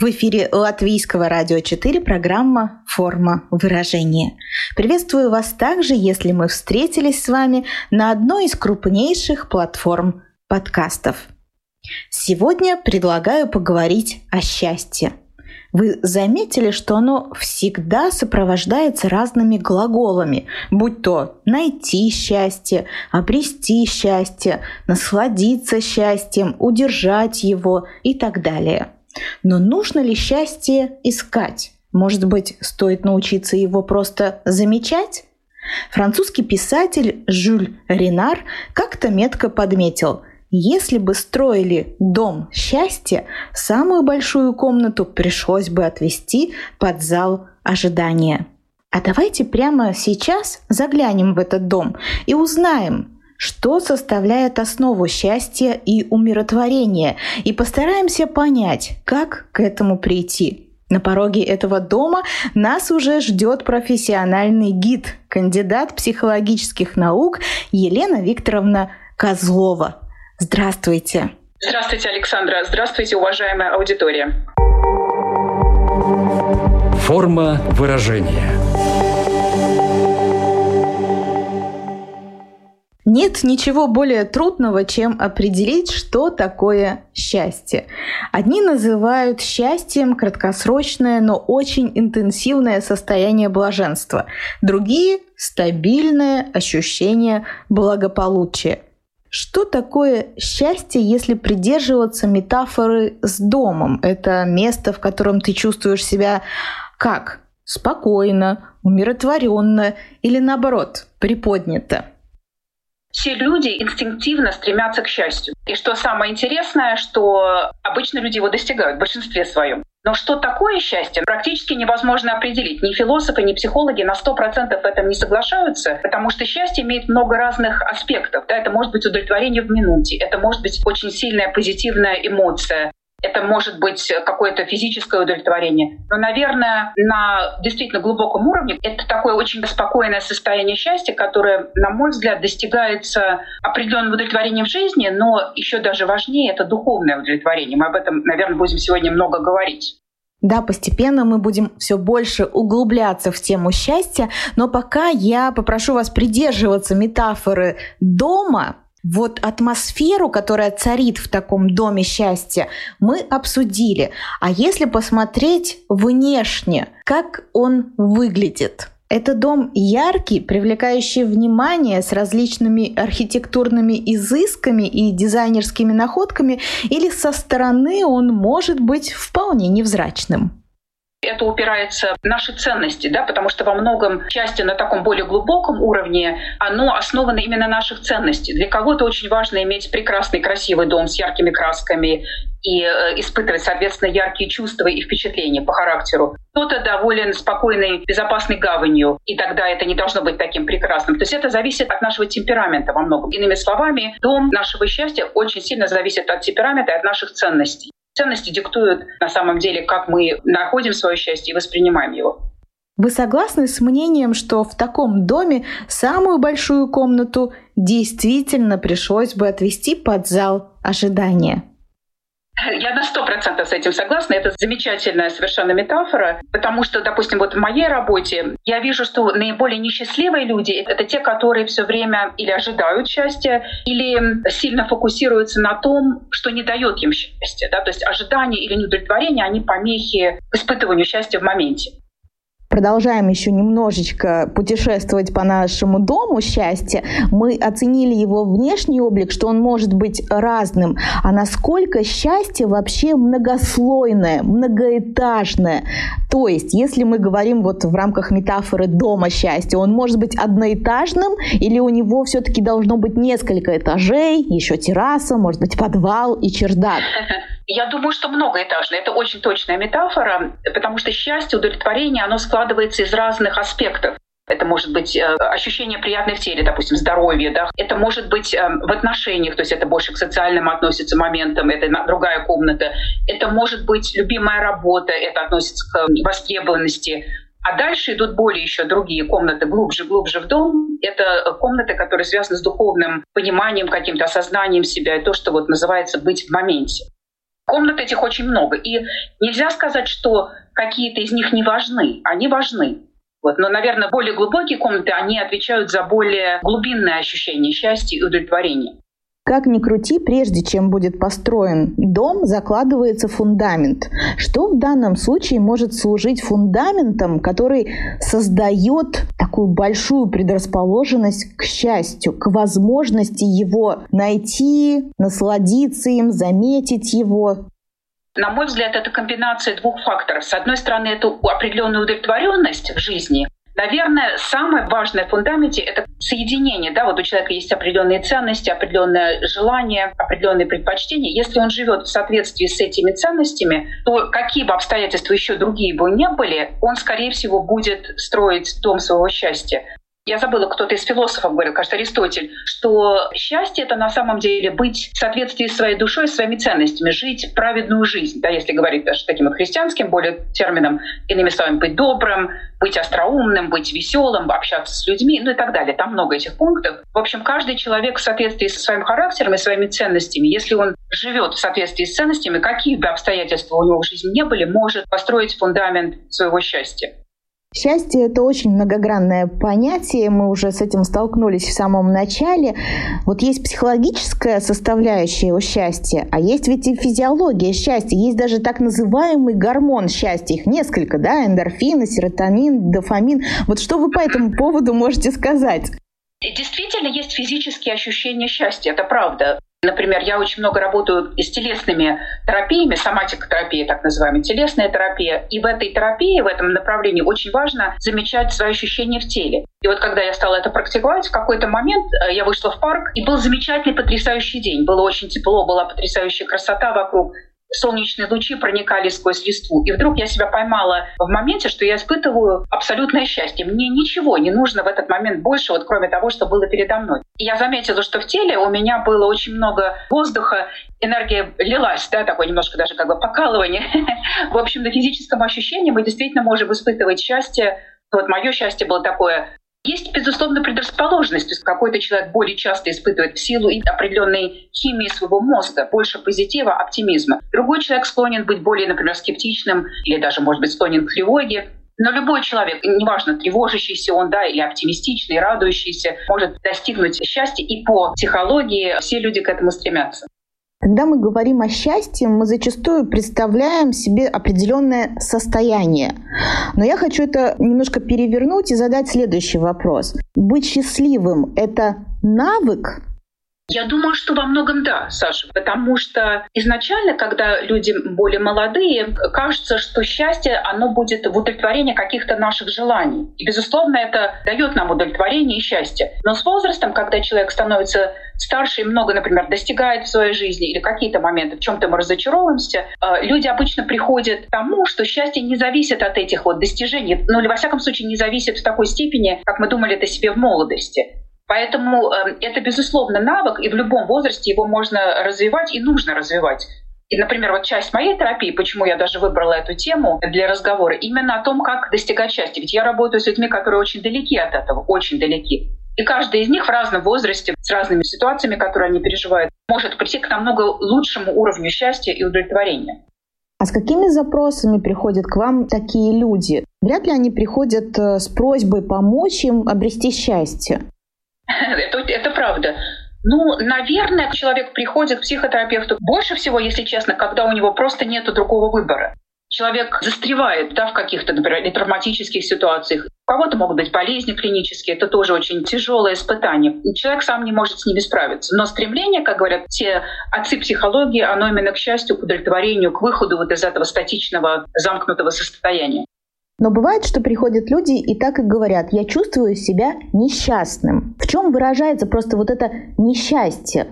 В эфире Латвийского радио 4 программа «Форма выражения». Приветствую вас также, если мы встретились с вами на одной из крупнейших платформ подкастов. Сегодня предлагаю поговорить о счастье – вы заметили, что оно всегда сопровождается разными глаголами, будь то найти счастье, обрести счастье, насладиться счастьем, удержать его и так далее. Но нужно ли счастье искать? Может быть, стоит научиться его просто замечать? Французский писатель Жюль Ренар как-то метко подметил – если бы строили дом счастья, самую большую комнату пришлось бы отвести под зал ожидания. А давайте прямо сейчас заглянем в этот дом и узнаем, что составляет основу счастья и умиротворения, и постараемся понять, как к этому прийти. На пороге этого дома нас уже ждет профессиональный гид, кандидат психологических наук Елена Викторовна Козлова. Здравствуйте. Здравствуйте, Александра. Здравствуйте, уважаемая аудитория. Форма выражения. Нет ничего более трудного, чем определить, что такое счастье. Одни называют счастьем краткосрочное, но очень интенсивное состояние блаженства. Другие – стабильное ощущение благополучия. Что такое счастье, если придерживаться метафоры с домом? Это место, в котором ты чувствуешь себя как? Спокойно, умиротворенно или наоборот, приподнято? Все люди инстинктивно стремятся к счастью. И что самое интересное, что обычно люди его достигают в большинстве своем. Но что такое счастье, практически невозможно определить. Ни философы, ни психологи на 100% в этом не соглашаются, потому что счастье имеет много разных аспектов. Да, это может быть удовлетворение в минуте, это может быть очень сильная позитивная эмоция, это может быть какое-то физическое удовлетворение. Но, наверное, на действительно глубоком уровне это такое очень спокойное состояние счастья, которое, на мой взгляд, достигается определенным удовлетворением в жизни, но еще даже важнее это духовное удовлетворение. Мы об этом, наверное, будем сегодня много говорить. Да, постепенно мы будем все больше углубляться в тему счастья, но пока я попрошу вас придерживаться метафоры дома, вот атмосферу, которая царит в таком доме счастья, мы обсудили. А если посмотреть внешне, как он выглядит? Это дом яркий, привлекающий внимание с различными архитектурными изысками и дизайнерскими находками, или со стороны он может быть вполне невзрачным? Это упирается в наши ценности, да, потому что во многом счастье на таком более глубоком уровне, оно основано именно на наших ценностей. Для кого-то очень важно иметь прекрасный, красивый дом с яркими красками и э, испытывать, соответственно, яркие чувства и впечатления по характеру. Кто-то доволен спокойной, безопасной гаванью, и тогда это не должно быть таким прекрасным. То есть это зависит от нашего темперамента во многом. Иными словами, дом нашего счастья очень сильно зависит от темперамента и от наших ценностей. Ценности диктуют на самом деле, как мы находим свое счастье и воспринимаем его. Вы согласны с мнением, что в таком доме самую большую комнату действительно пришлось бы отвести под зал ожидания? Я на сто процентов с этим согласна. Это замечательная совершенно метафора, потому что, допустим, вот в моей работе я вижу, что наиболее несчастливые люди — это те, которые все время или ожидают счастья, или сильно фокусируются на том, что не дает им счастья. Да? То есть ожидания или неудовлетворение, они помехи испытыванию счастья в моменте продолжаем еще немножечко путешествовать по нашему дому счастья, мы оценили его внешний облик, что он может быть разным. А насколько счастье вообще многослойное, многоэтажное. То есть, если мы говорим вот в рамках метафоры дома счастья, он может быть одноэтажным или у него все-таки должно быть несколько этажей, еще терраса, может быть подвал и чердак? Я думаю, что многоэтажный. Это очень точная метафора, потому что счастье, удовлетворение, оно складывается из разных аспектов. Это может быть э, ощущение приятной в теле, допустим, здоровье, да. Это может быть э, в отношениях, то есть это больше к социальным относится моментам, это другая комната. Это может быть любимая работа, это относится к востребованности. А дальше идут более еще другие комнаты, глубже, глубже в дом. Это комнаты, которые связаны с духовным пониманием, каким-то осознанием себя, и то, что вот называется быть в моменте. Комнат этих очень много. И нельзя сказать, что какие-то из них не важны. Они важны. Вот. Но, наверное, более глубокие комнаты, они отвечают за более глубинное ощущение счастья и удовлетворения. Как ни крути, прежде чем будет построен дом, закладывается фундамент. Что в данном случае может служить фундаментом, который создает такую большую предрасположенность к счастью, к возможности его найти, насладиться им, заметить его? На мой взгляд, это комбинация двух факторов. С одной стороны, это определенная удовлетворенность в жизни. Наверное, самое важное в фундаменте — это соединение. Да? Вот у человека есть определенные ценности, определенное желание, определенные предпочтения. Если он живет в соответствии с этими ценностями, то какие бы обстоятельства еще другие бы не были, он, скорее всего, будет строить дом своего счастья я забыла, кто-то из философов говорил, кажется, Аристотель, что счастье — это на самом деле быть в соответствии с своей душой, своими ценностями, жить праведную жизнь, да, если говорить даже таким вот христианским более термином, иными словами, быть добрым, быть остроумным, быть веселым, общаться с людьми, ну и так далее. Там много этих пунктов. В общем, каждый человек в соответствии со своим характером и своими ценностями, если он живет в соответствии с ценностями, какие бы обстоятельства у него в жизни не были, может построить фундамент своего счастья. Счастье – это очень многогранное понятие, мы уже с этим столкнулись в самом начале. Вот есть психологическая составляющая у счастья, а есть ведь и физиология счастья. Есть даже так называемый гормон счастья. Их несколько, да, эндорфины, серотонин, дофамин. Вот что вы по этому поводу можете сказать? Действительно, есть физические ощущения счастья, это правда. Например, я очень много работаю с телесными терапиями, соматикотерапия, так называемая, телесная терапия. И в этой терапии, в этом направлении очень важно замечать свои ощущения в теле. И вот когда я стала это практиковать, в какой-то момент э, я вышла в парк, и был замечательный, потрясающий день. Было очень тепло, была потрясающая красота вокруг солнечные лучи проникали сквозь листву. И вдруг я себя поймала в моменте, что я испытываю абсолютное счастье. Мне ничего не нужно в этот момент больше, вот кроме того, что было передо мной. И я заметила, что в теле у меня было очень много воздуха, энергия лилась, да, такое немножко даже как бы покалывание. В общем, на физическом ощущении мы действительно можем испытывать счастье. Вот мое счастье было такое есть, безусловно, предрасположенность. То есть какой-то человек более часто испытывает в силу определенной химии своего мозга больше позитива, оптимизма. Другой человек склонен быть более, например, скептичным или даже, может быть, склонен к тревоге. Но любой человек, неважно, тревожащийся он, да, или оптимистичный, радующийся, может достигнуть счастья. И по психологии все люди к этому стремятся. Когда мы говорим о счастье, мы зачастую представляем себе определенное состояние. Но я хочу это немножко перевернуть и задать следующий вопрос. Быть счастливым – это навык я думаю, что во многом да, Саша, потому что изначально, когда люди более молодые, кажется, что счастье, оно будет в удовлетворении каких-то наших желаний. И, безусловно, это дает нам удовлетворение и счастье. Но с возрастом, когда человек становится старше и много, например, достигает в своей жизни или какие-то моменты, в чем-то мы разочаровываемся, э, люди обычно приходят к тому, что счастье не зависит от этих вот достижений, ну или во всяком случае не зависит в такой степени, как мы думали это себе в молодости. Поэтому э, это, безусловно, навык, и в любом возрасте его можно развивать и нужно развивать. И, например, вот часть моей терапии, почему я даже выбрала эту тему для разговора, именно о том, как достигать счастья. Ведь я работаю с людьми, которые очень далеки от этого, очень далеки. И каждый из них в разном возрасте, с разными ситуациями, которые они переживают, может прийти к намного лучшему уровню счастья и удовлетворения. А с какими запросами приходят к вам такие люди? Вряд ли они приходят э, с просьбой помочь им обрести счастье. это, это правда. Ну, наверное, человек приходит к психотерапевту больше всего, если честно, когда у него просто нет другого выбора. Человек застревает да, в каких-то, например, травматических ситуациях. У кого-то могут быть болезни клинические, это тоже очень тяжелое испытание. Человек сам не может с ними справиться. Но стремление, как говорят все отцы психологии, оно именно к счастью, к удовлетворению, к выходу вот из этого статичного, замкнутого состояния. Но бывает, что приходят люди и так и говорят, я чувствую себя несчастным. В чем выражается просто вот это несчастье?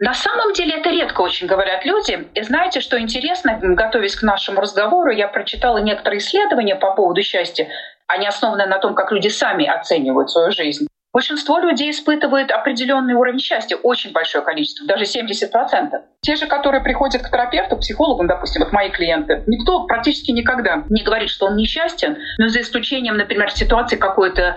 На самом деле это редко очень говорят люди. И знаете, что интересно, готовясь к нашему разговору, я прочитала некоторые исследования по поводу счастья. Они основаны на том, как люди сами оценивают свою жизнь. Большинство людей испытывает определенный уровень счастья, очень большое количество, даже 70%. Те же, которые приходят к терапевту, к психологам, допустим, вот мои клиенты, никто практически никогда не говорит, что он несчастен, но за исключением, например, ситуации какой-то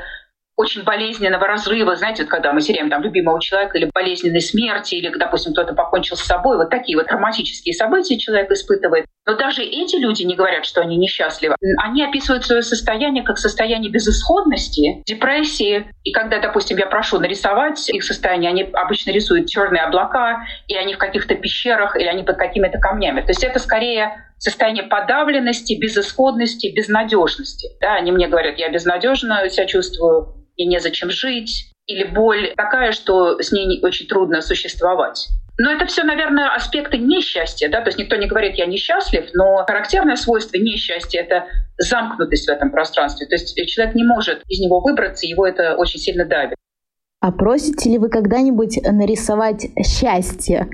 очень болезненного разрыва, знаете, вот когда мы теряем там любимого человека или болезненной смерти, или, допустим, кто-то покончил с собой, вот такие вот травматические события человек испытывает. Но даже эти люди не говорят, что они несчастливы. Они описывают свое состояние как состояние безысходности, депрессии. И когда, допустим, я прошу нарисовать их состояние, они обычно рисуют черные облака, и они в каких-то пещерах, или они под какими-то камнями. То есть это скорее состояние подавленности, безысходности, безнадежности. Да, они мне говорят, я безнадежно себя чувствую, и незачем жить, или боль такая, что с ней очень трудно существовать. Но это все, наверное, аспекты несчастья. Да? То есть никто не говорит, я несчастлив, но характерное свойство несчастья — это замкнутость в этом пространстве. То есть человек не может из него выбраться, его это очень сильно давит. А просите ли вы когда-нибудь нарисовать счастье?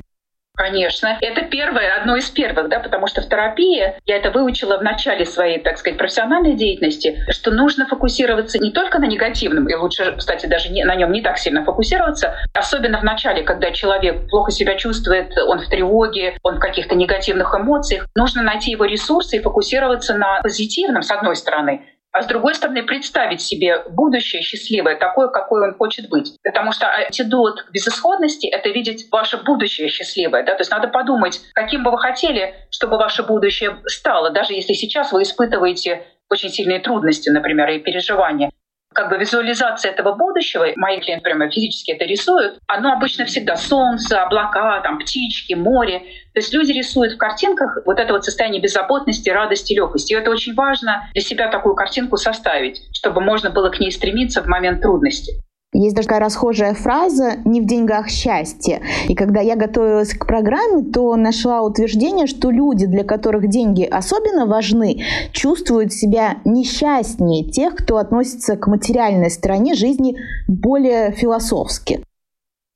Конечно. Это первое, одно из первых, да, потому что в терапии я это выучила в начале своей, так сказать, профессиональной деятельности, что нужно фокусироваться не только на негативном, и лучше, кстати, даже не, на нем не так сильно фокусироваться, особенно в начале, когда человек плохо себя чувствует, он в тревоге, он в каких-то негативных эмоциях, нужно найти его ресурсы и фокусироваться на позитивном, с одной стороны, а с другой стороны представить себе будущее счастливое, такое, какое он хочет быть. Потому что антидот к безысходности — это видеть ваше будущее счастливое. Да? То есть надо подумать, каким бы вы хотели, чтобы ваше будущее стало, даже если сейчас вы испытываете очень сильные трудности, например, и переживания как бы визуализация этого будущего, мои клиенты прямо физически это рисуют, оно обычно всегда солнце, облака, там, птички, море. То есть люди рисуют в картинках вот это вот состояние беззаботности, радости, легкости. И это очень важно для себя такую картинку составить, чтобы можно было к ней стремиться в момент трудности. Есть даже такая расхожая фраза «не в деньгах счастье». И когда я готовилась к программе, то нашла утверждение, что люди, для которых деньги особенно важны, чувствуют себя несчастнее тех, кто относится к материальной стороне жизни более философски.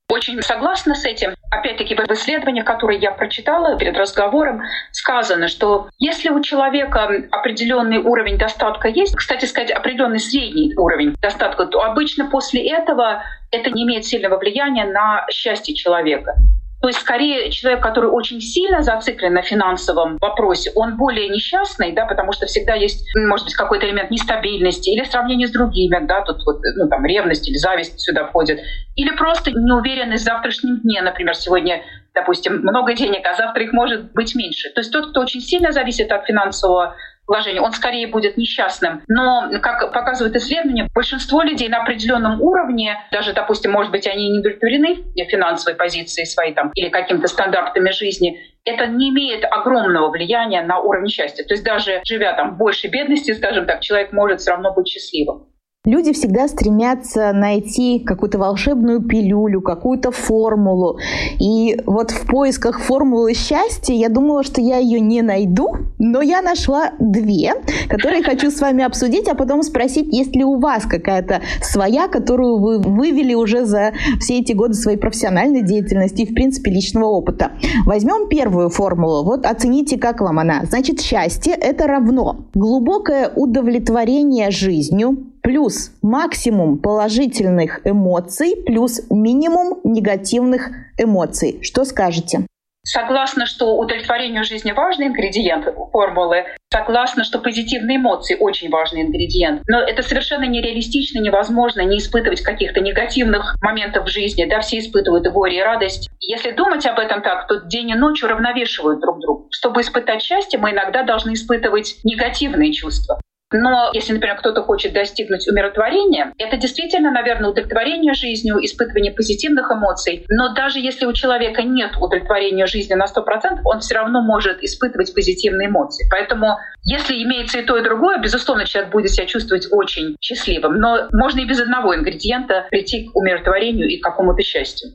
Очень согласна с этим. Опять-таки в исследованиях, которые я прочитала перед разговором, сказано, что если у человека определенный уровень достатка есть, кстати сказать, определенный средний уровень достатка, то обычно после этого это не имеет сильного влияния на счастье человека. То есть скорее человек, который очень сильно зациклен на финансовом вопросе, он более несчастный, да, потому что всегда есть, может быть, какой-то элемент нестабильности или сравнение с другими, да, тут вот, ну, там, ревность или зависть сюда входит, или просто неуверенность в завтрашнем дне, например, сегодня допустим, много денег, а завтра их может быть меньше. То есть тот, кто очень сильно зависит от финансового положения, он скорее будет несчастным. Но, как показывает исследование, большинство людей на определенном уровне, даже, допустим, может быть, они не удовлетворены финансовой позицией своей там, или какими-то стандартами жизни, это не имеет огромного влияния на уровень счастья. То есть даже живя там в большей бедности, скажем так, человек может все равно быть счастливым. Люди всегда стремятся найти какую-то волшебную пилюлю, какую-то формулу. И вот в поисках формулы счастья я думала, что я ее не найду, но я нашла две, которые хочу с вами обсудить, а потом спросить, есть ли у вас какая-то своя, которую вы вывели уже за все эти годы своей профессиональной деятельности и, в принципе, личного опыта. Возьмем первую формулу. Вот оцените, как вам она. Значит, счастье – это равно глубокое удовлетворение жизнью, плюс максимум положительных эмоций, плюс минимум негативных эмоций. Что скажете? Согласна, что удовлетворению жизни важный ингредиент формулы. Согласна, что позитивные эмоции очень важный ингредиент. Но это совершенно нереалистично, невозможно не испытывать каких-то негативных моментов в жизни. Да, все испытывают и горе, и радость. Если думать об этом так, то день и ночь уравновешивают друг друга. Чтобы испытать счастье, мы иногда должны испытывать негативные чувства. Но если, например, кто-то хочет достигнуть умиротворения, это действительно, наверное, удовлетворение жизнью, испытывание позитивных эмоций. Но даже если у человека нет удовлетворения жизнью на 100%, он все равно может испытывать позитивные эмоции. Поэтому, если имеется и то, и другое, безусловно, человек будет себя чувствовать очень счастливым. Но можно и без одного ингредиента прийти к умиротворению и к какому-то счастью.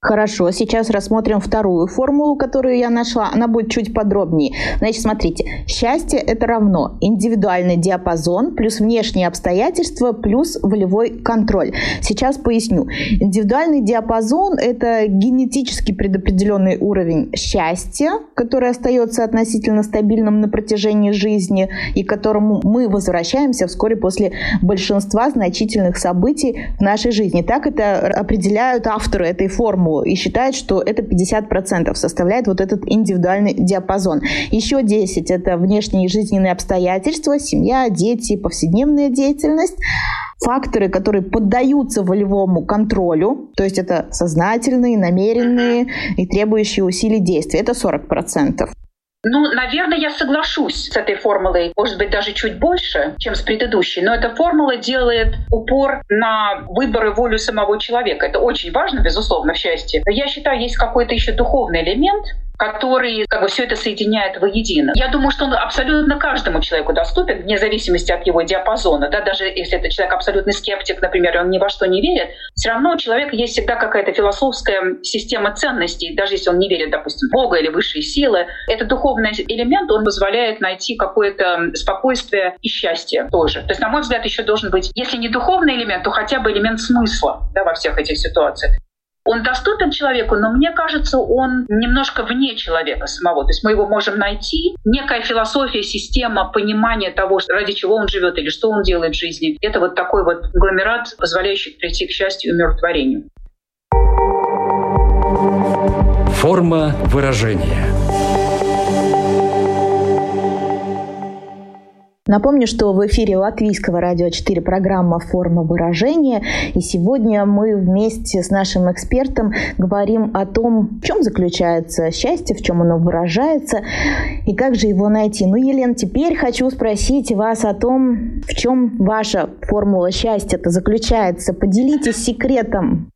Хорошо, сейчас рассмотрим вторую формулу, которую я нашла. Она будет чуть подробнее. Значит, смотрите, счастье – это равно индивидуальный диапазон плюс внешние обстоятельства плюс волевой контроль. Сейчас поясню. Индивидуальный диапазон – это генетически предопределенный уровень счастья, который остается относительно стабильным на протяжении жизни и к которому мы возвращаемся вскоре после большинства значительных событий в нашей жизни. Так это определяют авторы этой формулы формулу и считает, что это 50% составляет вот этот индивидуальный диапазон. Еще 10 – это внешние жизненные обстоятельства, семья, дети, повседневная деятельность факторы, которые поддаются волевому контролю, то есть это сознательные, намеренные и требующие усилий действия, это 40%. Ну, наверное, я соглашусь с этой формулой, может быть, даже чуть больше, чем с предыдущей, но эта формула делает упор на выбор и волю самого человека. Это очень важно, безусловно, в счастье. Но я считаю, есть какой-то еще духовный элемент, который как бы все это соединяет воедино. Я думаю, что он абсолютно каждому человеку доступен, вне зависимости от его диапазона. Да, даже если это человек абсолютный скептик, например, и он ни во что не верит, все равно у человека есть всегда какая-то философская система ценностей, даже если он не верит, допустим, в Бога или высшие силы. Этот духовный элемент, он позволяет найти какое-то спокойствие и счастье тоже. То есть, на мой взгляд, еще должен быть, если не духовный элемент, то хотя бы элемент смысла да, во всех этих ситуациях он доступен человеку, но мне кажется, он немножко вне человека самого. То есть мы его можем найти. Некая философия, система понимания того, ради чего он живет или что он делает в жизни. Это вот такой вот конгломерат, позволяющий прийти к счастью и умиротворению. Форма выражения – Напомню, что в эфире Латвийского радио 4 программа «Форма выражения». И сегодня мы вместе с нашим экспертом говорим о том, в чем заключается счастье, в чем оно выражается и как же его найти. Ну, Елена, теперь хочу спросить вас о том, в чем ваша формула счастья-то заключается. Поделитесь секретом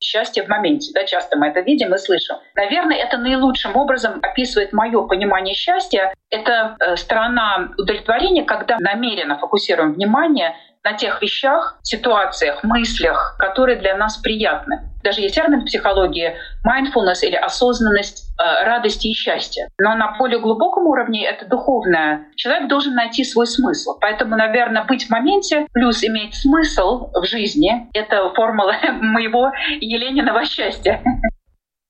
счастье в моменте. Да, часто мы это видим и слышим. Наверное, это наилучшим образом описывает мое понимание счастья. Это э, сторона удовлетворения, когда намеренно фокусируем внимание на тех вещах, ситуациях, мыслях, которые для нас приятны. Даже есть термин в психологии mindfulness или осознанность э, радости и счастья. Но на более глубоком уровне это духовное. Человек должен найти свой смысл. Поэтому, наверное, быть в моменте плюс иметь смысл в жизни — это формула моего Елениного счастья.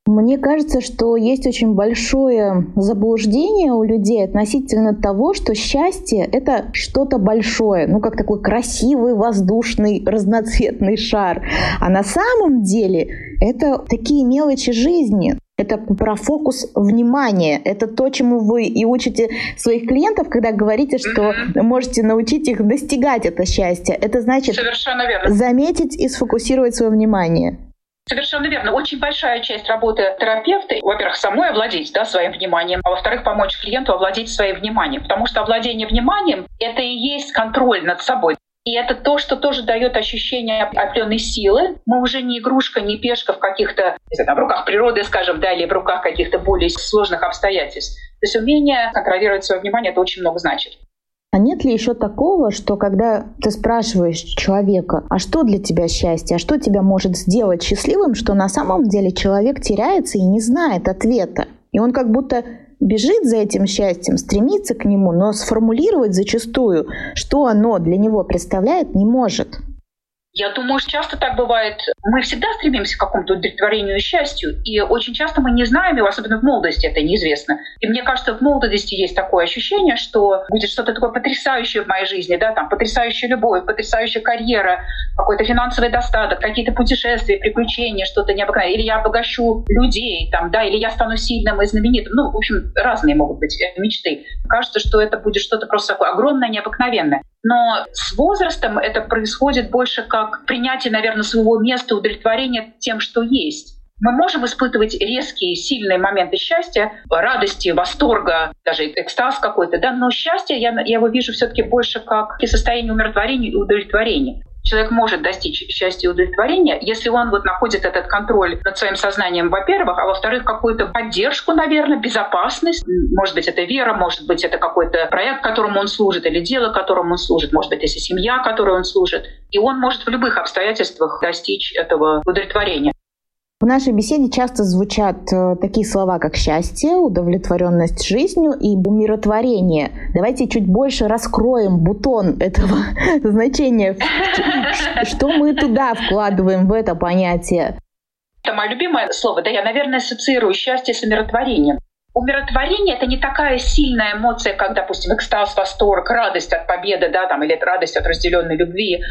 Мне кажется, что есть очень большое заблуждение у людей относительно того, что счастье — это что-то большое, ну как такой красивый, воздушный, разноцветный шар. А на самом деле это такие мелочи жизни. Это про фокус внимания. Это то, чему вы и учите своих клиентов, когда говорите, что mm-hmm. можете научить их достигать это счастье. Это значит заметить и сфокусировать свое внимание. Совершенно верно. Очень большая часть работы терапевта, во-первых, самой овладеть да, своим вниманием, а во-вторых, помочь клиенту овладеть своим вниманием. Потому что овладение вниманием — это и есть контроль над собой. И это то, что тоже дает ощущение определенной силы. Мы уже не игрушка, не пешка в каких-то, в руках природы, скажем, да, или в руках каких-то более сложных обстоятельств. То есть умение контролировать свое внимание, это очень много значит. А нет ли еще такого, что когда ты спрашиваешь человека, а что для тебя счастье, а что тебя может сделать счастливым, что на самом деле человек теряется и не знает ответа. И он как будто бежит за этим счастьем, стремится к нему, но сформулировать зачастую, что оно для него представляет, не может. Я думаю, что часто так бывает. Мы всегда стремимся к какому-то удовлетворению и счастью, и очень часто мы не знаем, и особенно в молодости это неизвестно. И мне кажется, в молодости есть такое ощущение, что будет что-то такое потрясающее в моей жизни, да, там потрясающая любовь, потрясающая карьера, какой-то финансовый достаток, какие-то путешествия, приключения, что-то необыкновенное. Или я обогащу людей, там, да, или я стану сильным и знаменитым. Ну, в общем, разные могут быть э, мечты. Кажется, что это будет что-то просто такое огромное, необыкновенное. Но с возрастом это происходит больше как принятие, наверное, своего места, удовлетворение тем, что есть. Мы можем испытывать резкие, сильные моменты счастья, радости, восторга, даже экстаз какой-то, да, но счастье я, я его вижу все-таки больше как состояние умиротворения и удовлетворения человек может достичь счастья и удовлетворения, если он вот находит этот контроль над своим сознанием, во-первых, а во-вторых, какую-то поддержку, наверное, безопасность. Может быть, это вера, может быть, это какой-то проект, которому он служит, или дело, которому он служит, может быть, если семья, которой он служит. И он может в любых обстоятельствах достичь этого удовлетворения. В нашей беседе часто звучат э, такие слова, как счастье, удовлетворенность жизнью и умиротворение. Давайте чуть больше раскроем бутон этого значения. Что мы туда вкладываем в это понятие? Это мое любимое слово. Да, я, наверное, ассоциирую счастье с умиротворением. Умиротворение — это не такая сильная эмоция, как, допустим, экстаз, восторг, радость от победы, да, там, или радость от разделенной любви.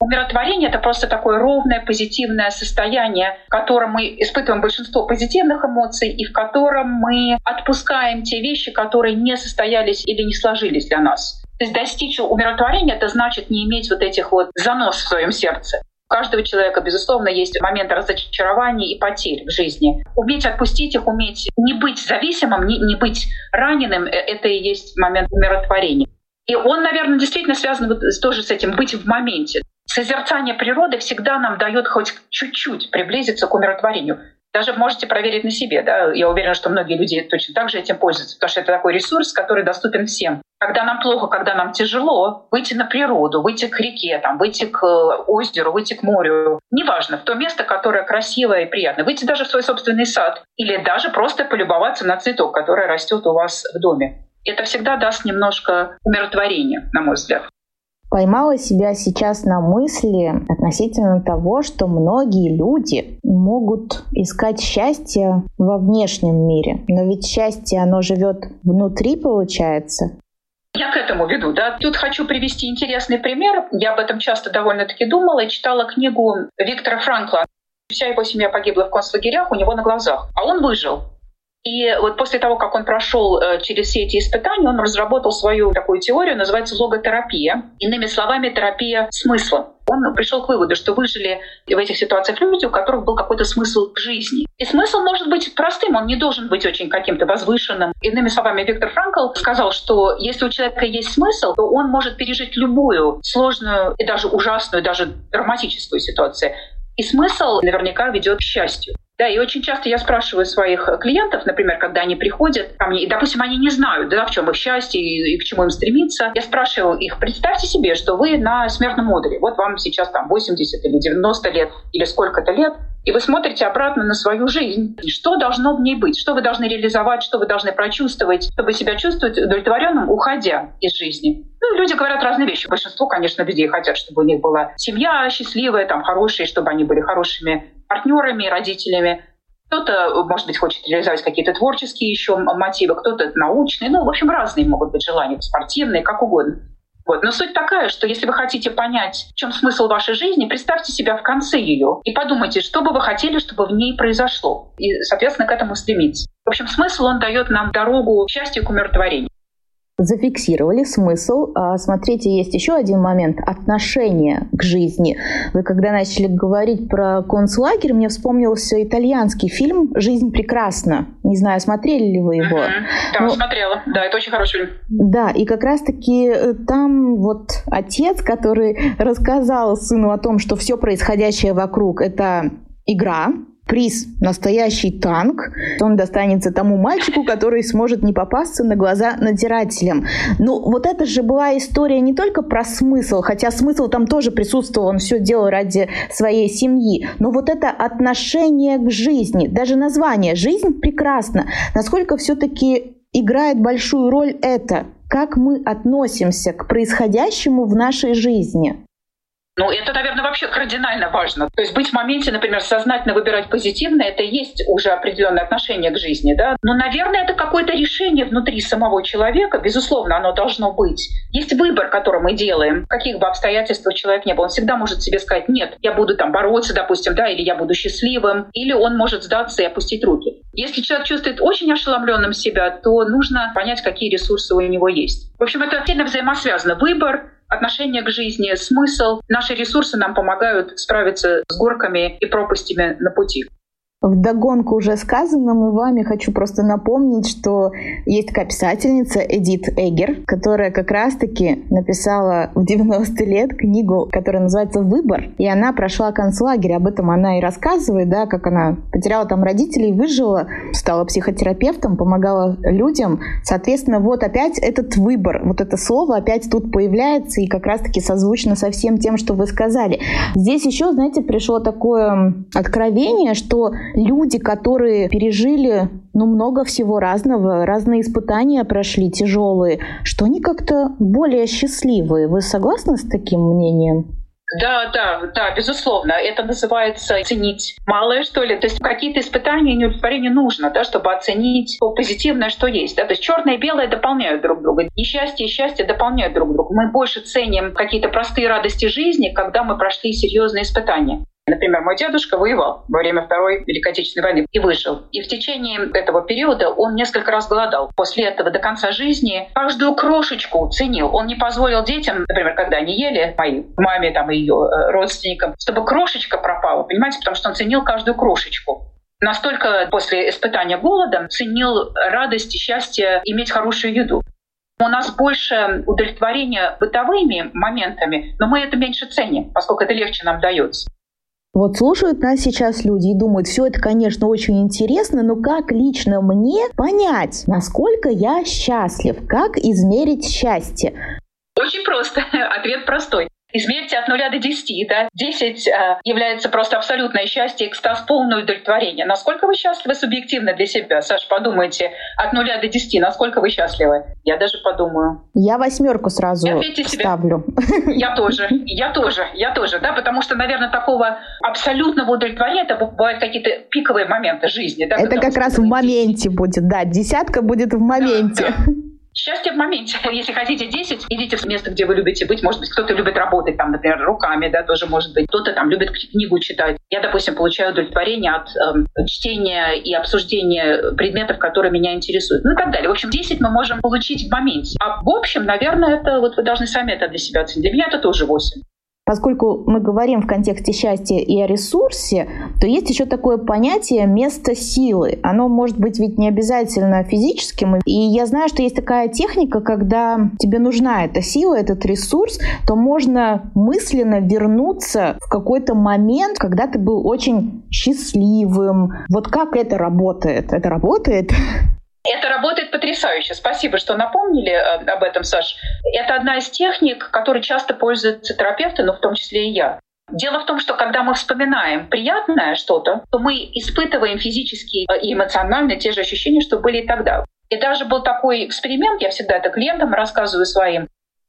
Умиротворение — это просто такое ровное, позитивное состояние, в котором мы испытываем большинство позитивных эмоций и в котором мы отпускаем те вещи, которые не состоялись или не сложились для нас. То есть достичь умиротворения — это значит не иметь вот этих вот занос в своем сердце. У каждого человека, безусловно, есть моменты разочарования и потерь в жизни. Уметь отпустить их, уметь не быть зависимым, не, не быть раненым — э, это и есть момент умиротворения. И он, наверное, действительно связан вот тоже с этим быть в моменте. Созерцание природы всегда нам дает хоть чуть-чуть приблизиться к умиротворению. Даже можете проверить на себе. Да? Я уверена, что многие люди точно так же этим пользуются, потому что это такой ресурс, который доступен всем. Когда нам плохо, когда нам тяжело, выйти на природу, выйти к реке, там, выйти к э, озеру, выйти к морю, неважно, в то место, которое красивое и приятное, выйти даже в свой собственный сад или даже просто полюбоваться на цветок, который растет у вас в доме. Это всегда даст немножко умиротворения, на мой взгляд поймала себя сейчас на мысли относительно того, что многие люди могут искать счастье во внешнем мире. Но ведь счастье, оно живет внутри, получается. Я к этому веду, да. Тут хочу привести интересный пример. Я об этом часто довольно-таки думала и читала книгу Виктора Франкла. Вся его семья погибла в концлагерях у него на глазах, а он выжил. И вот после того, как он прошел э, через все эти испытания, он разработал свою такую теорию, называется логотерапия. Иными словами, терапия смысла. Он пришел к выводу, что выжили в этих ситуациях люди, у которых был какой-то смысл жизни. И смысл может быть простым, он не должен быть очень каким-то возвышенным. Иными словами, Виктор Франкл сказал, что если у человека есть смысл, то он может пережить любую сложную и даже ужасную, даже драматическую ситуацию. И смысл наверняка ведет к счастью. Да, и очень часто я спрашиваю своих клиентов, например, когда они приходят ко мне, и, допустим, они не знают, да, в чем их счастье и, и к чему им стремиться. Я спрашиваю их, представьте себе, что вы на смертном модуле. Вот вам сейчас там 80 или 90 лет или сколько-то лет, и вы смотрите обратно на свою жизнь. Что должно в ней быть? Что вы должны реализовать? Что вы должны прочувствовать, чтобы себя чувствовать удовлетворенным, уходя из жизни? Ну, люди говорят разные вещи. Большинство, конечно, людей хотят, чтобы у них была семья счастливая, там, хорошая, чтобы они были хорошими партнерами, родителями. Кто-то, может быть, хочет реализовать какие-то творческие еще мотивы, кто-то научные. Ну, в общем, разные могут быть желания, спортивные, как угодно. Вот. Но суть такая, что если вы хотите понять, в чем смысл вашей жизни, представьте себя в конце ее и подумайте, что бы вы хотели, чтобы в ней произошло. И, соответственно, к этому стремиться. В общем, смысл он дает нам дорогу к счастью, к умиротворению зафиксировали смысл. А, смотрите, есть еще один момент – отношение к жизни. Вы когда начали говорить про концлагерь, мне вспомнился итальянский фильм «Жизнь прекрасна». Не знаю, смотрели ли вы его? Uh-huh. Да, Но... смотрела. Да, это очень хороший фильм. Да, и как раз-таки э, там вот отец, который рассказал сыну о том, что все происходящее вокруг – это игра, приз «Настоящий танк». Он достанется тому мальчику, который сможет не попасться на глаза надзирателям. Ну, вот это же была история не только про смысл, хотя смысл там тоже присутствовал, он все делал ради своей семьи, но вот это отношение к жизни, даже название «Жизнь прекрасна», насколько все-таки играет большую роль это, как мы относимся к происходящему в нашей жизни. Ну, это, наверное, вообще кардинально важно. То есть быть в моменте, например, сознательно выбирать позитивное, это есть уже определенное отношение к жизни, да. Но, наверное, это какое-то решение внутри самого человека, безусловно, оно должно быть. Есть выбор, который мы делаем, каких бы обстоятельствах человек не был. Он всегда может себе сказать, нет, я буду там бороться, допустим, да, или я буду счастливым, или он может сдаться и опустить руки. Если человек чувствует очень ошеломленным себя, то нужно понять, какие ресурсы у него есть. В общем, это сильно взаимосвязано. Выбор, отношение к жизни, смысл. Наши ресурсы нам помогают справиться с горками и пропастями на пути. В догонку уже сказанному вами хочу просто напомнить, что есть такая писательница Эдит Эгер, которая как раз-таки написала в 90 лет книгу, которая называется «Выбор», и она прошла концлагерь. Об этом она и рассказывает, да, как она потеряла там родителей, выжила, стала психотерапевтом, помогала людям. Соответственно, вот опять этот выбор, вот это слово опять тут появляется и как раз-таки созвучно со всем тем, что вы сказали. Здесь еще, знаете, пришло такое откровение, что люди, которые пережили ну, много всего разного, разные испытания прошли тяжелые, что они как-то более счастливые. Вы согласны с таким мнением? Да, да, да, безусловно. Это называется ценить малое, что ли. То есть какие-то испытания и неудовлетворения нужно, да, чтобы оценить то позитивное, что есть. Да? То есть черное и белое дополняют друг друга. Несчастье и счастье дополняют друг друга. Мы больше ценим какие-то простые радости жизни, когда мы прошли серьезные испытания. Например, мой дедушка воевал во время Второй Великой Отечественной войны и выжил. И в течение этого периода он несколько раз голодал. После этого до конца жизни каждую крошечку ценил. Он не позволил детям, например, когда они ели, моей маме там, и ее э, родственникам, чтобы крошечка пропала, понимаете, потому что он ценил каждую крошечку. Настолько после испытания голодом ценил радость и счастье иметь хорошую еду. У нас больше удовлетворения бытовыми моментами, но мы это меньше ценим, поскольку это легче нам дается. Вот слушают нас сейчас люди и думают, все это, конечно, очень интересно, но как лично мне понять, насколько я счастлив, как измерить счастье? Очень просто. Ответ простой. Измерьте от 0 до 10. Да? 10 э, является просто абсолютное счастье, экстаз, полное удовлетворение. Насколько вы счастливы субъективно для себя? Саш, подумайте, от 0 до 10, насколько вы счастливы? Я даже подумаю. Я восьмерку сразу ставлю. Я тоже, я тоже, я тоже, да, потому что, наверное, такого абсолютного удовлетворения, это бывают какие-то пиковые моменты жизни. Да, это как раз в моменте будет, да, десятка будет в моменте. Да, да. Счастье в моменте. Если хотите 10, идите в место, где вы любите быть. Может быть, кто-то любит работать, там, например, руками, да, тоже может быть. Кто-то там любит книгу читать. Я, допустим, получаю удовлетворение от э, чтения и обсуждения предметов, которые меня интересуют. Ну и так далее. В общем, 10 мы можем получить в моменте. А в общем, наверное, это вот вы должны сами это для себя оценить. Для меня это тоже 8. Поскольку мы говорим в контексте счастья и о ресурсе, то есть еще такое понятие место силы. Оно может быть ведь не обязательно физическим. И я знаю, что есть такая техника, когда тебе нужна эта сила, этот ресурс, то можно мысленно вернуться в какой-то момент, когда ты был очень счастливым. Вот как это работает? Это работает? Это работает потрясающе. Спасибо, что напомнили э, об этом, Саш. Это одна из техник, которой часто пользуются терапевты, но в том числе и я. Дело в том, что когда мы вспоминаем приятное что-то, то мы испытываем физически и эмоционально те же ощущения, что были и тогда. И даже был такой эксперимент, я всегда это клиентам рассказываю своим.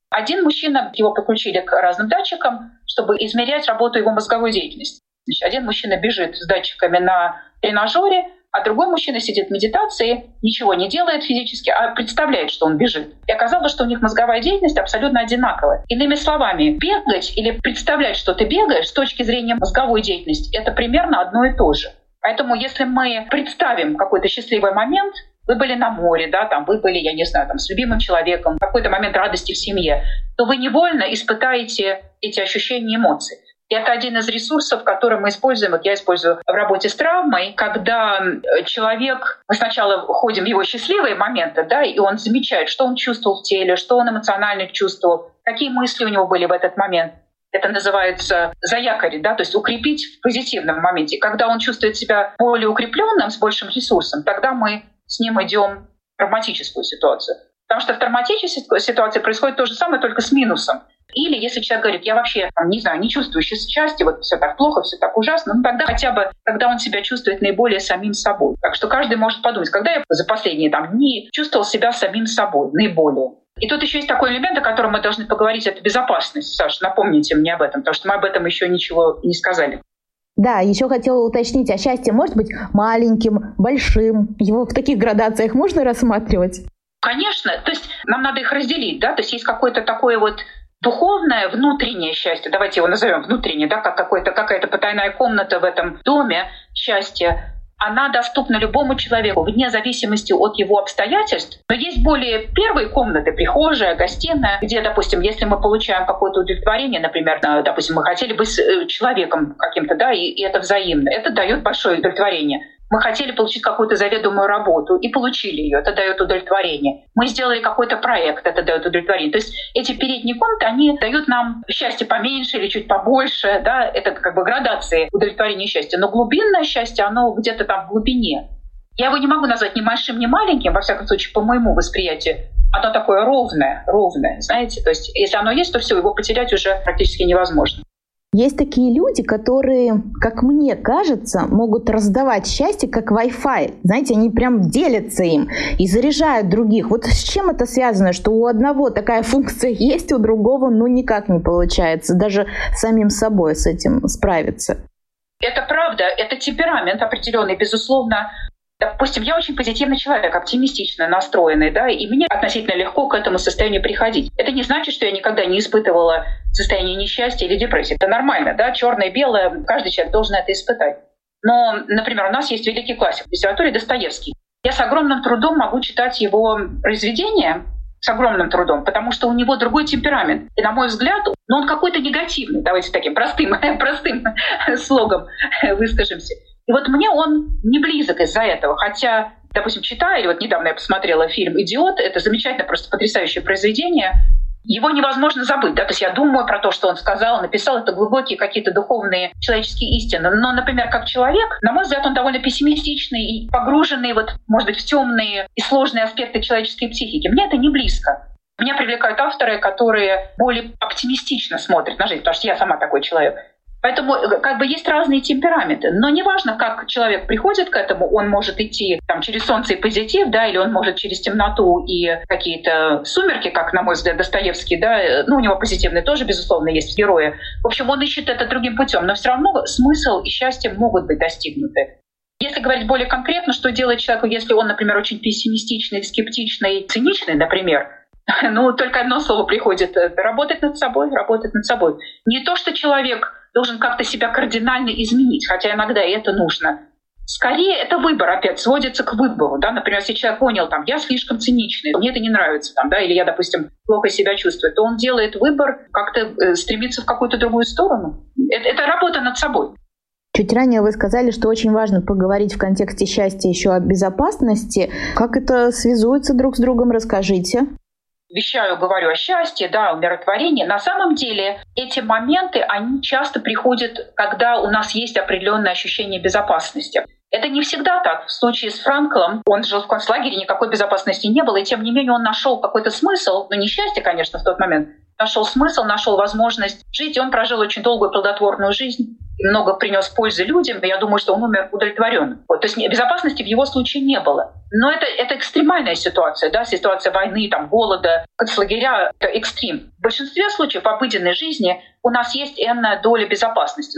Один мужчина, его подключили к разным датчикам, чтобы измерять работу его мозговой деятельности. Значит, один мужчина бежит с датчиками на тренажере, а другой мужчина сидит в медитации, ничего не делает физически, а представляет, что он бежит. И оказалось, что у них мозговая деятельность абсолютно одинаковая. Иными словами, бегать или представлять, что ты бегаешь с точки зрения мозговой деятельности, это примерно одно и то же. Поэтому если мы представим какой-то счастливый момент, вы были на море, да, там вы были, я не знаю, там с любимым человеком, какой-то момент радости в семье, то вы невольно испытаете эти ощущения эмоции. И это один из ресурсов, который мы используем, вот я использую в работе с травмой, когда человек, мы сначала ходим в его счастливые моменты, да, и он замечает, что он чувствовал в теле, что он эмоционально чувствовал, какие мысли у него были в этот момент. Это называется заякорить, да, то есть укрепить в позитивном моменте. Когда он чувствует себя более укрепленным, с большим ресурсом, тогда мы с ним идем в травматическую ситуацию. Потому что в травматической ситуации происходит то же самое, только с минусом. Или если человек говорит, я вообще, не знаю, не чувствую счастья, вот все так плохо, все так ужасно, ну тогда хотя бы, когда он себя чувствует наиболее самим собой. Так что каждый может подумать, когда я за последние там, дни чувствовал себя самим собой наиболее. И тут еще есть такой элемент, о котором мы должны поговорить, это безопасность. Саша, напомните мне об этом, потому что мы об этом еще ничего не сказали. Да, еще хотела уточнить, а счастье может быть маленьким, большим? Его в таких градациях можно рассматривать? Конечно, то есть нам надо их разделить, да, то есть есть какое-то такое вот духовное внутреннее счастье, давайте его назовем внутреннее, да, как какой-то, какая-то потайная комната в этом доме счастья, она доступна любому человеку вне зависимости от его обстоятельств. Но есть более первые комнаты, прихожая, гостиная, где, допустим, если мы получаем какое-то удовлетворение, например, допустим, мы хотели быть э, человеком каким-то, да, и, и это взаимно, это дает большое удовлетворение. Мы хотели получить какую-то заведомую работу и получили ее. Это дает удовлетворение. Мы сделали какой-то проект, это дает удовлетворение. То есть эти передние комнаты, они дают нам счастье поменьше или чуть побольше. Да? Это как бы градации удовлетворения счастья. Но глубинное счастье, оно где-то там в глубине. Я его не могу назвать ни большим, ни маленьким, во всяком случае, по моему восприятию. Оно такое ровное, ровное, знаете. То есть если оно есть, то все, его потерять уже практически невозможно. Есть такие люди, которые, как мне кажется, могут раздавать счастье как Wi-Fi. Знаете, они прям делятся им и заряжают других. Вот с чем это связано, что у одного такая функция есть, у другого ну никак не получается. Даже самим собой с этим справиться. Это правда, это темперамент определенный, безусловно. Допустим, я очень позитивный человек, оптимистично настроенный, да, и мне относительно легко к этому состоянию приходить. Это не значит, что я никогда не испытывала состояние несчастья или депрессии. Это нормально, да, черное и белое, каждый человек должен это испытать. Но, например, у нас есть великий классик в литературе Достоевский. Я с огромным трудом могу читать его произведения, с огромным трудом, потому что у него другой темперамент. И, на мой взгляд, ну, он какой-то негативный, давайте таким простым, простым слогом выскажемся. И вот мне он не близок из-за этого. Хотя, допустим, читаю, вот недавно я посмотрела фильм «Идиот», это замечательное, просто потрясающее произведение, его невозможно забыть. Да? То есть я думаю про то, что он сказал, написал, это глубокие какие-то духовные человеческие истины. Но, например, как человек, на мой взгляд, он довольно пессимистичный и погруженный, вот, может быть, в темные и сложные аспекты человеческой психики. Мне это не близко. Меня привлекают авторы, которые более оптимистично смотрят на жизнь, потому что я сама такой человек. Поэтому э, как бы есть разные темпераменты. Но неважно, как человек приходит к этому, он может идти там, через солнце и позитив, да, или он может через темноту и какие-то сумерки, как, на мой взгляд, Достоевский, да, э, ну, у него позитивные тоже, безусловно, есть герои. В общем, он ищет это другим путем, но все равно смысл и счастье могут быть достигнуты. Если говорить более конкретно, что делать человеку, если он, например, очень пессимистичный, скептичный, циничный, например, ну, только одно слово приходит — работать над собой, работать над собой. Не то, что человек должен как-то себя кардинально изменить, хотя иногда и это нужно. Скорее, это выбор опять сводится к выбору. Да? Например, если человек понял, там, я слишком циничный, мне это не нравится, там, да, или я, допустим, плохо себя чувствую, то он делает выбор, как-то э, стремится в какую-то другую сторону. Это, это работа над собой. Чуть ранее вы сказали, что очень важно поговорить в контексте счастья еще о безопасности. Как это связуется друг с другом, расскажите вещаю, говорю о счастье, да, умиротворении. На самом деле эти моменты, они часто приходят, когда у нас есть определенное ощущение безопасности. Это не всегда так. В случае с Франклом, он жил в концлагере, никакой безопасности не было, и тем не менее он нашел какой-то смысл, ну не счастье, конечно, в тот момент, нашел смысл, нашел возможность жить, и он прожил очень долгую плодотворную жизнь много принес пользы людям, я думаю, что он умер удовлетворен. Вот, то есть безопасности в его случае не было. Но это, это экстремальная ситуация, да, ситуация войны, там, голода, концлагеря — это экстрим. В большинстве случаев в обыденной жизни у нас есть энная доля безопасности.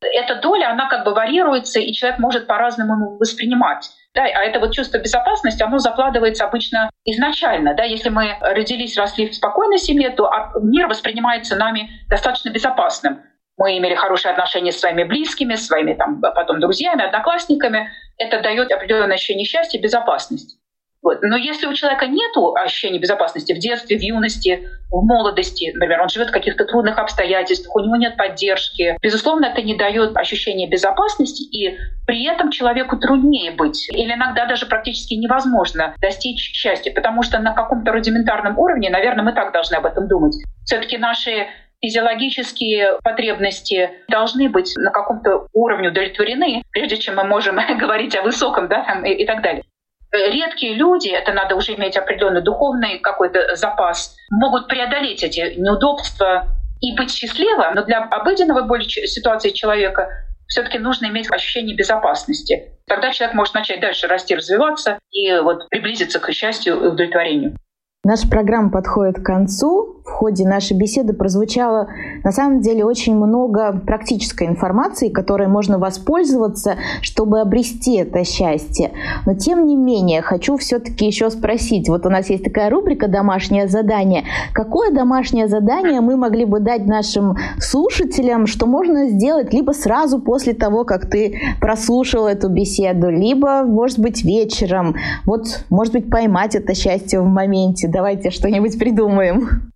Эта доля, она как бы варьируется, и человек может по-разному воспринимать. Да, а это вот чувство безопасности, оно закладывается обычно изначально. Да, если мы родились, росли в спокойной семье, то мир воспринимается нами достаточно безопасным мы имели хорошие отношения с своими близкими, с своими там, потом друзьями, одноклассниками, это дает определенное ощущение счастья безопасности. Вот. Но если у человека нет ощущения безопасности в детстве, в юности, в молодости, например, он живет в каких-то трудных обстоятельствах, у него нет поддержки, безусловно, это не дает ощущения безопасности, и при этом человеку труднее быть, или иногда даже практически невозможно достичь счастья, потому что на каком-то рудиментарном уровне, наверное, мы так должны об этом думать. Все-таки наши физиологические потребности должны быть на каком-то уровне удовлетворены, прежде чем мы можем говорить о высоком да, там, и, и так далее. Редкие люди, это надо уже иметь определенный духовный какой-то запас, могут преодолеть эти неудобства и быть счастливым, но для обыденного более ситуации человека все-таки нужно иметь ощущение безопасности. Тогда человек может начать дальше расти, развиваться и вот приблизиться к счастью и удовлетворению. Наша программа подходит к концу. В ходе нашей беседы прозвучало на самом деле очень много практической информации, которой можно воспользоваться, чтобы обрести это счастье. Но тем не менее, хочу все-таки еще спросить. Вот у нас есть такая рубрика «Домашнее задание». Какое домашнее задание мы могли бы дать нашим слушателям, что можно сделать либо сразу после того, как ты прослушал эту беседу, либо, может быть, вечером. Вот, может быть, поймать это счастье в моменте Давайте что-нибудь придумаем.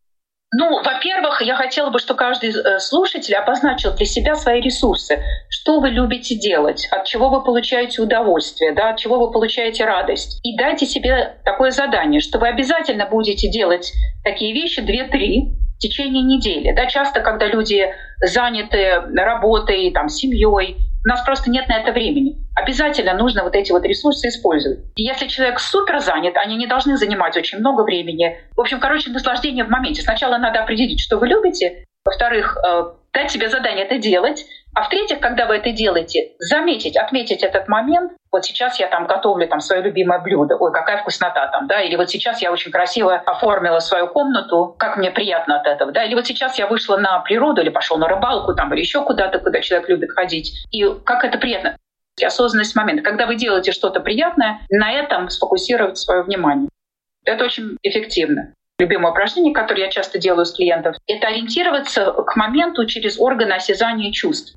Ну, во-первых, я хотела бы, чтобы каждый э, слушатель обозначил для себя свои ресурсы. Что вы любите делать, от чего вы получаете удовольствие, да, от чего вы получаете радость. И дайте себе такое задание, что вы обязательно будете делать такие вещи 2-3 в течение недели. Да, часто, когда люди заняты работой, там, семьей, у нас просто нет на это времени. Обязательно нужно вот эти вот ресурсы использовать. И если человек супер занят, они не должны занимать очень много времени. В общем, короче, наслаждение в моменте. Сначала надо определить, что вы любите. Во-вторых, э, дать себе задание это делать, а в-третьих, когда вы это делаете, заметить, отметить этот момент. Вот сейчас я там готовлю там свое любимое блюдо. Ой, какая вкуснота там, да? Или вот сейчас я очень красиво оформила свою комнату, как мне приятно от этого, да? Или вот сейчас я вышла на природу или пошел на рыбалку там или еще куда-то, куда человек любит ходить. И как это приятно. Осознанность момента. Когда вы делаете что-то приятное, на этом сфокусировать свое внимание. Это очень эффективно любимое упражнение, которое я часто делаю с клиентов, это ориентироваться к моменту через органы осязания чувств.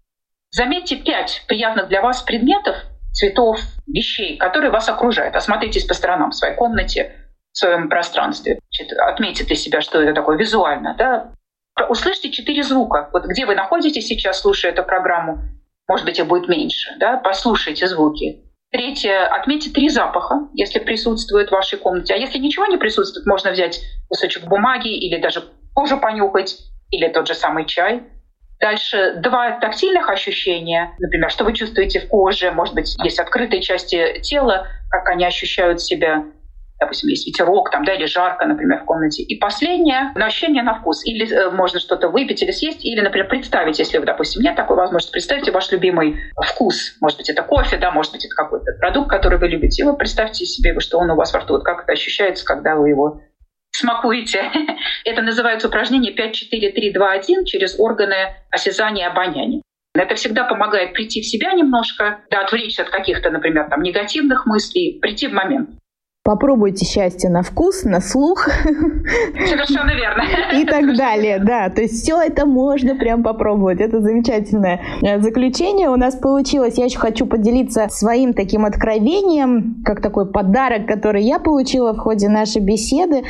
Заметьте пять приятных для вас предметов, цветов, вещей, которые вас окружают. Осмотритесь по сторонам в своей комнате, в своем пространстве. Отметьте для себя, что это такое визуально. Да? Услышьте четыре звука. Вот где вы находитесь сейчас, слушая эту программу, может быть, их будет меньше. Да? Послушайте звуки. Третье. Отметьте три запаха, если присутствует в вашей комнате. А если ничего не присутствует, можно взять кусочек бумаги или даже кожу понюхать, или тот же самый чай – Дальше два тактильных ощущения, например, что вы чувствуете в коже, может быть, есть открытые части тела, как они ощущают себя, допустим, есть ветерок там, да, или жарко, например, в комнате. И последнее — ощущение на вкус. Или э, можно что-то выпить или съесть, или, например, представить, если вы, допустим, нет такой возможности, представьте ваш любимый вкус. Может быть, это кофе, да, может быть, это какой-то продукт, который вы любите. И вы представьте себе, что он у вас во рту, вот как это ощущается, когда вы его смакуете. Это называется упражнение 5-4-3-2-1 через органы осязания и обоняния. Это всегда помогает прийти в себя немножко, да, отвлечься от каких-то, например, там, негативных мыслей, прийти в момент. Попробуйте счастье на вкус, на слух. Совершенно верно. И так далее, да. То есть все это можно прям попробовать. Это замечательное э, заключение у нас получилось. Я еще хочу поделиться своим таким откровением, как такой подарок, который я получила в ходе нашей беседы.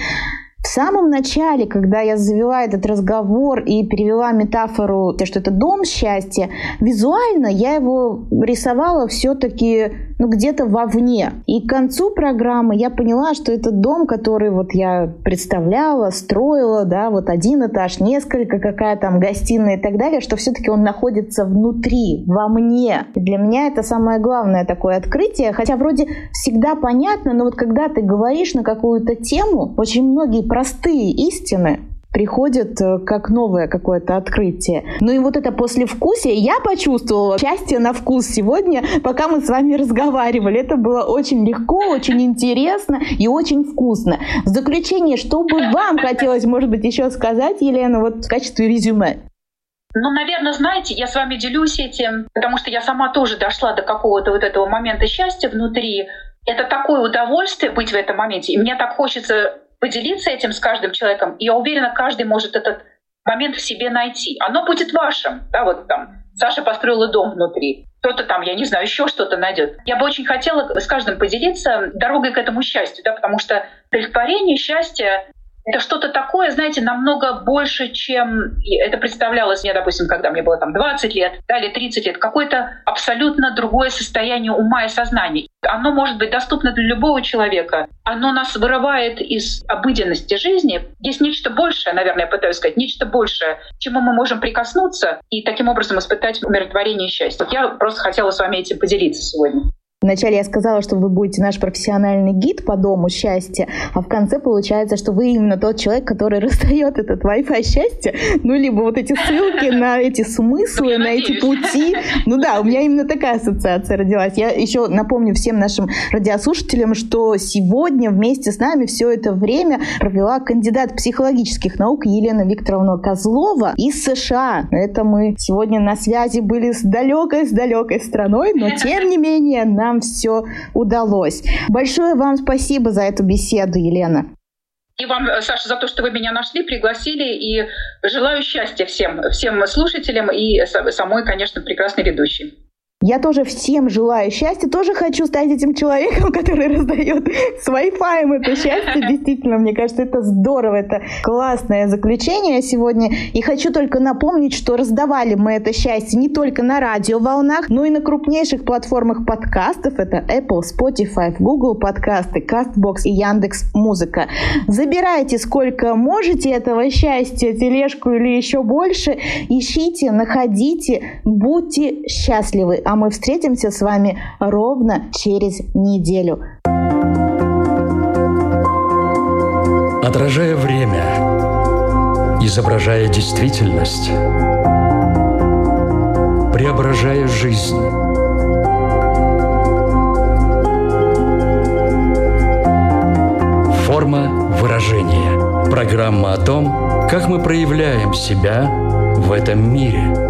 В самом начале, когда я завела этот разговор и перевела метафору, что это дом счастья, визуально я его рисовала все-таки ну, где-то вовне. И к концу программы я поняла, что этот дом, который вот я представляла, строила, да, вот один этаж, несколько, какая там гостиная и так далее, что все-таки он находится внутри, во мне. И для меня это самое главное такое открытие, хотя вроде всегда понятно, но вот когда ты говоришь на какую-то тему, очень многие простые истины приходят э, как новое какое-то открытие. Ну и вот это послевкусие я почувствовала счастье на вкус сегодня, пока мы с вами разговаривали. Это было очень легко, очень интересно и очень вкусно. В заключение, что бы вам хотелось, может быть, еще сказать, Елена, вот в качестве резюме? Ну, наверное, знаете, я с вами делюсь этим, потому что я сама тоже дошла до какого-то вот этого момента счастья внутри. Это такое удовольствие быть в этом моменте. И мне так хочется поделиться этим с каждым человеком. И я уверена, каждый может этот момент в себе найти. Оно будет вашим. Да, вот там Саша построила дом внутри. Кто-то там, я не знаю, еще что-то найдет. Я бы очень хотела с каждым поделиться дорогой к этому счастью, да, потому что удовлетворение, счастье это что-то такое, знаете, намного больше, чем это представлялось мне, допустим, когда мне было там 20 лет да, или 30 лет. Какое-то абсолютно другое состояние ума и сознания. Оно может быть доступно для любого человека. Оно нас вырывает из обыденности жизни. Есть нечто большее, наверное, я пытаюсь сказать, нечто большее, чему мы можем прикоснуться и таким образом испытать умиротворение и счастье. Я просто хотела с вами этим поделиться сегодня. Вначале я сказала, что вы будете наш профессиональный гид по дому счастья, а в конце получается, что вы именно тот человек, который раздает этот Wi-Fi счастья, ну, либо вот эти ссылки на эти смыслы, на эти пути. Ну да, у меня именно такая ассоциация родилась. Я еще напомню всем нашим радиослушателям, что сегодня вместе с нами все это время провела кандидат психологических наук Елена Викторовна Козлова из США. Это мы сегодня на связи были с далекой, с далекой страной, но тем не менее на нам все удалось. Большое вам спасибо за эту беседу, Елена. И вам, Саша, за то, что вы меня нашли, пригласили. И желаю счастья всем, всем слушателям и самой, конечно, прекрасной ведущей. Я тоже всем желаю счастья, тоже хочу стать этим человеком, который раздает с Wi-Fi это счастье. Действительно, мне кажется, это здорово, это классное заключение сегодня. И хочу только напомнить, что раздавали мы это счастье не только на радиоволнах, но и на крупнейших платформах подкастов. Это Apple, Spotify, Google подкасты, CastBox и Яндекс Музыка. Забирайте сколько можете этого счастья, тележку или еще больше. Ищите, находите, будьте счастливы а мы встретимся с вами ровно через неделю. Отражая время, изображая действительность, преображая жизнь. Форма выражения. Программа о том, как мы проявляем себя в этом мире –